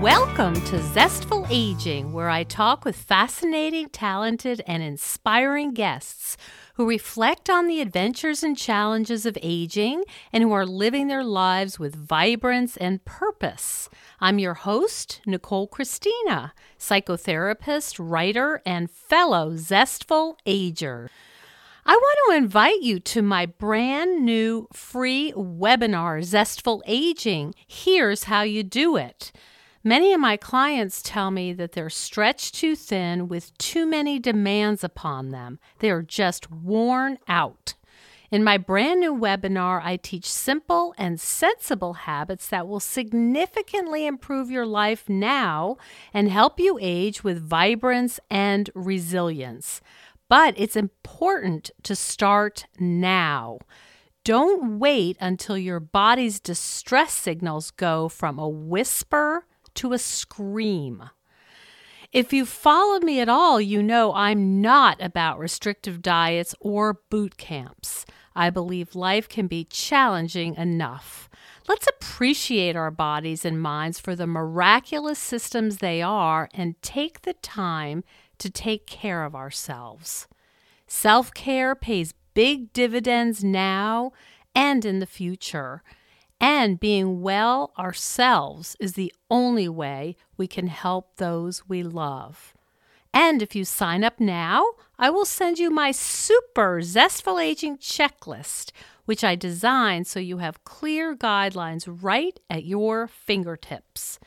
Welcome to Zestful Aging, where I talk with fascinating, talented, and inspiring guests who reflect on the adventures and challenges of aging and who are living their lives with vibrance and purpose. I'm your host, Nicole Christina, psychotherapist, writer, and fellow Zestful Ager. I want to invite you to my brand new free webinar, Zestful Aging. Here's how you do it. Many of my clients tell me that they're stretched too thin with too many demands upon them. They are just worn out. In my brand new webinar, I teach simple and sensible habits that will significantly improve your life now and help you age with vibrance and resilience. But it's important to start now. Don't wait until your body's distress signals go from a whisper to a scream. If you've followed me at all, you know I'm not about restrictive diets or boot camps. I believe life can be challenging enough. Let's appreciate our bodies and minds for the miraculous systems they are and take the time to take care of ourselves. Self care pays big dividends now and in the future. And being well ourselves is the only way we can help those we love. And if you sign up now, I will send you my super zestful aging checklist, which I designed so you have clear guidelines right at your fingertips.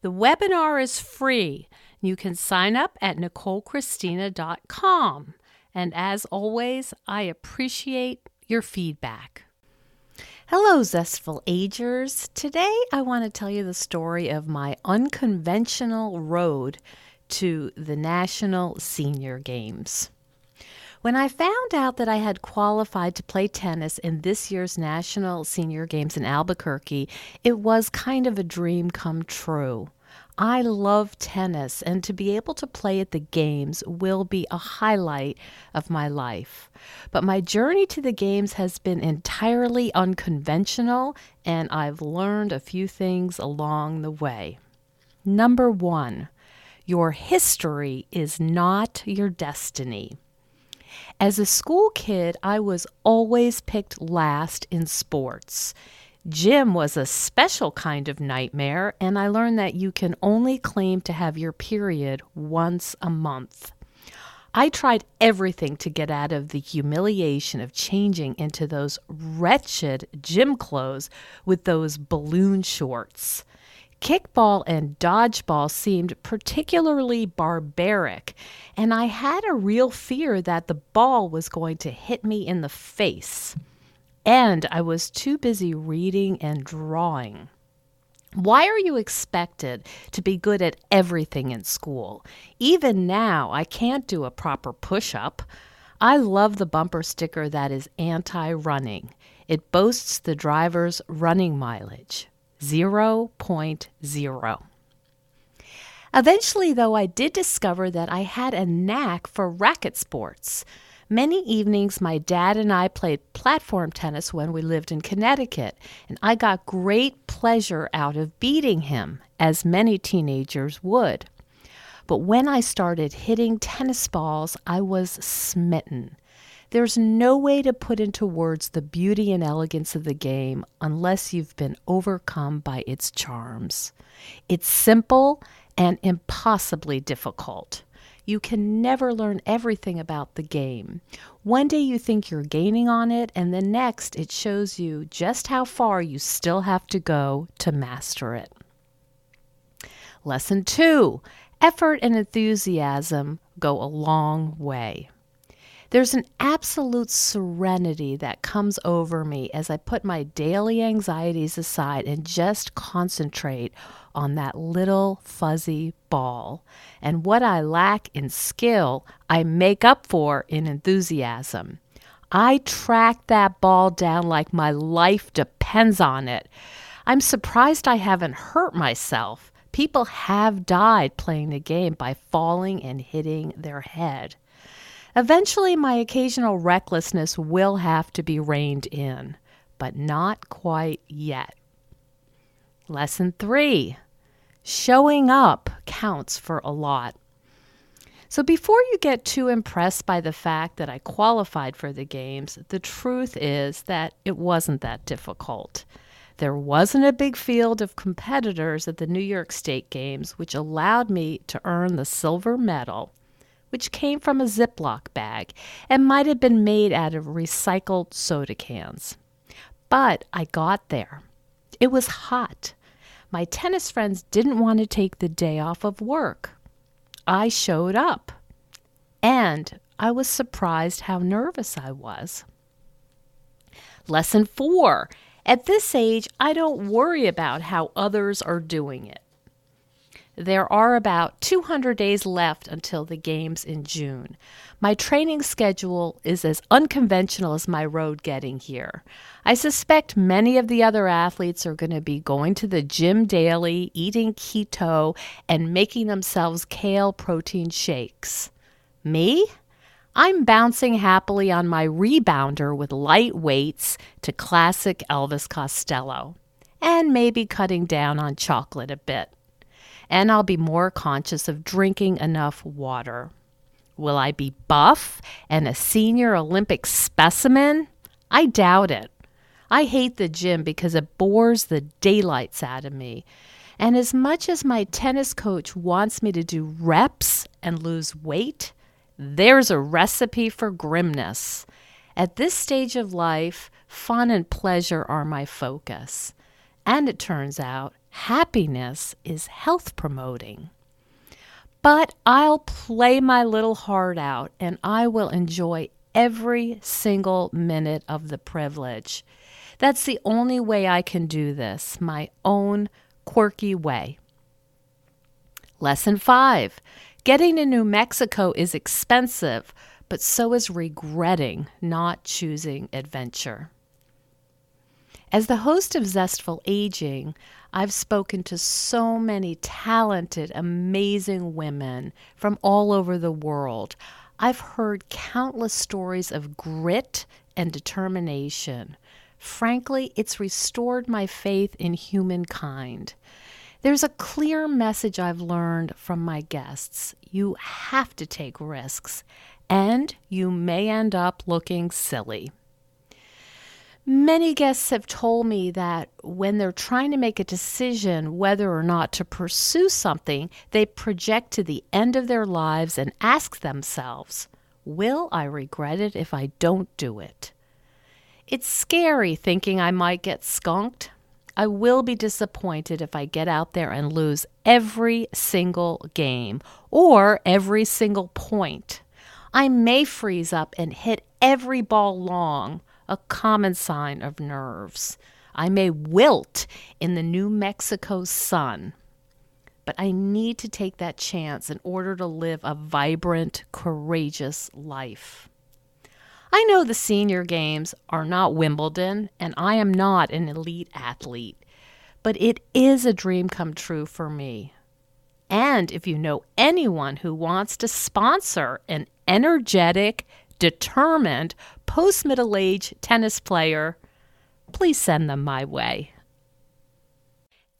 The webinar is free. You can sign up at NicoleChristina.com. And as always, I appreciate your feedback. Hello, Zestful Agers. Today I want to tell you the story of my unconventional road to the National Senior Games. When I found out that I had qualified to play tennis in this year's National Senior Games in Albuquerque, it was kind of a dream come true. I love tennis, and to be able to play at the games will be a highlight of my life. But my journey to the games has been entirely unconventional, and I've learned a few things along the way. Number one, your history is not your destiny. As a school kid, I was always picked last in sports. Gym was a special kind of nightmare, and I learned that you can only claim to have your period once a month. I tried everything to get out of the humiliation of changing into those wretched gym clothes with those balloon shorts. Kickball and dodgeball seemed particularly barbaric, and I had a real fear that the ball was going to hit me in the face and I was too busy reading and drawing. Why are you expected to be good at everything in school? Even now, I can't do a proper push up. I love the bumper sticker that is anti running. It boasts the driver's running mileage 0.0. Eventually, though, I did discover that I had a knack for racket sports. Many evenings, my dad and I played platform tennis when we lived in Connecticut, and I got great pleasure out of beating him, as many teenagers would. But when I started hitting tennis balls, I was smitten. There's no way to put into words the beauty and elegance of the game unless you've been overcome by its charms. It's simple and impossibly difficult. You can never learn everything about the game. One day you think you're gaining on it, and the next it shows you just how far you still have to go to master it. Lesson two effort and enthusiasm go a long way. There's an absolute serenity that comes over me as I put my daily anxieties aside and just concentrate on that little fuzzy ball. And what I lack in skill, I make up for in enthusiasm. I track that ball down like my life depends on it. I'm surprised I haven't hurt myself. People have died playing the game by falling and hitting their head. Eventually, my occasional recklessness will have to be reined in, but not quite yet. Lesson three Showing up counts for a lot. So, before you get too impressed by the fact that I qualified for the games, the truth is that it wasn't that difficult. There wasn't a big field of competitors at the New York State Games, which allowed me to earn the silver medal, which came from a Ziploc bag and might have been made out of recycled soda cans. But I got there. It was hot. My tennis friends didn't want to take the day off of work. I showed up. And I was surprised how nervous I was. Lesson four at this age, I don't worry about how others are doing it. There are about 200 days left until the games in June. My training schedule is as unconventional as my road getting here. I suspect many of the other athletes are going to be going to the gym daily, eating keto, and making themselves kale protein shakes. Me? I'm bouncing happily on my rebounder with light weights to classic Elvis Costello, and maybe cutting down on chocolate a bit and I'll be more conscious of drinking enough water. Will I be buff and a senior Olympic specimen? I doubt it. I hate the gym because it bores the daylights out of me. And as much as my tennis coach wants me to do reps and lose weight, there's a recipe for grimness. At this stage of life, fun and pleasure are my focus. And it turns out happiness is health promoting. But I'll play my little heart out and I will enjoy every single minute of the privilege. That's the only way I can do this, my own quirky way. Lesson five Getting to New Mexico is expensive, but so is regretting not choosing adventure. As the host of Zestful Aging, I've spoken to so many talented, amazing women from all over the world. I've heard countless stories of grit and determination. Frankly, it's restored my faith in humankind. There's a clear message I've learned from my guests. You have to take risks, and you may end up looking silly. Many guests have told me that when they're trying to make a decision whether or not to pursue something, they project to the end of their lives and ask themselves, Will I regret it if I don't do it? It's scary thinking I might get skunked. I will be disappointed if I get out there and lose every single game or every single point. I may freeze up and hit every ball long a common sign of nerves. I may wilt in the New Mexico sun, but I need to take that chance in order to live a vibrant, courageous life. I know the senior games are not Wimbledon, and I am not an elite athlete, but it is a dream come true for me. And if you know anyone who wants to sponsor an energetic, determined post middle age tennis player, please send them my way.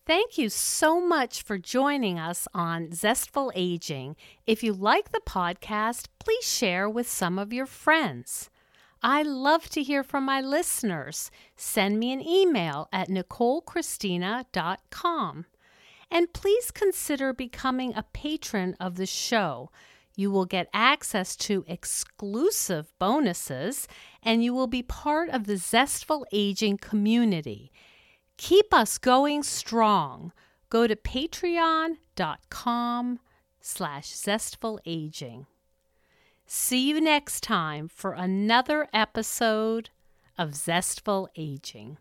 Thank you so much for joining us on Zestful Aging. If you like the podcast, please share with some of your friends. I love to hear from my listeners. Send me an email at nicolechristina.com. And please consider becoming a patron of the show. You will get access to exclusive bonuses and you will be part of the Zestful Aging community. Keep us going strong. Go to patreon.com slash zestfulaging. See you next time for another episode of Zestful Aging.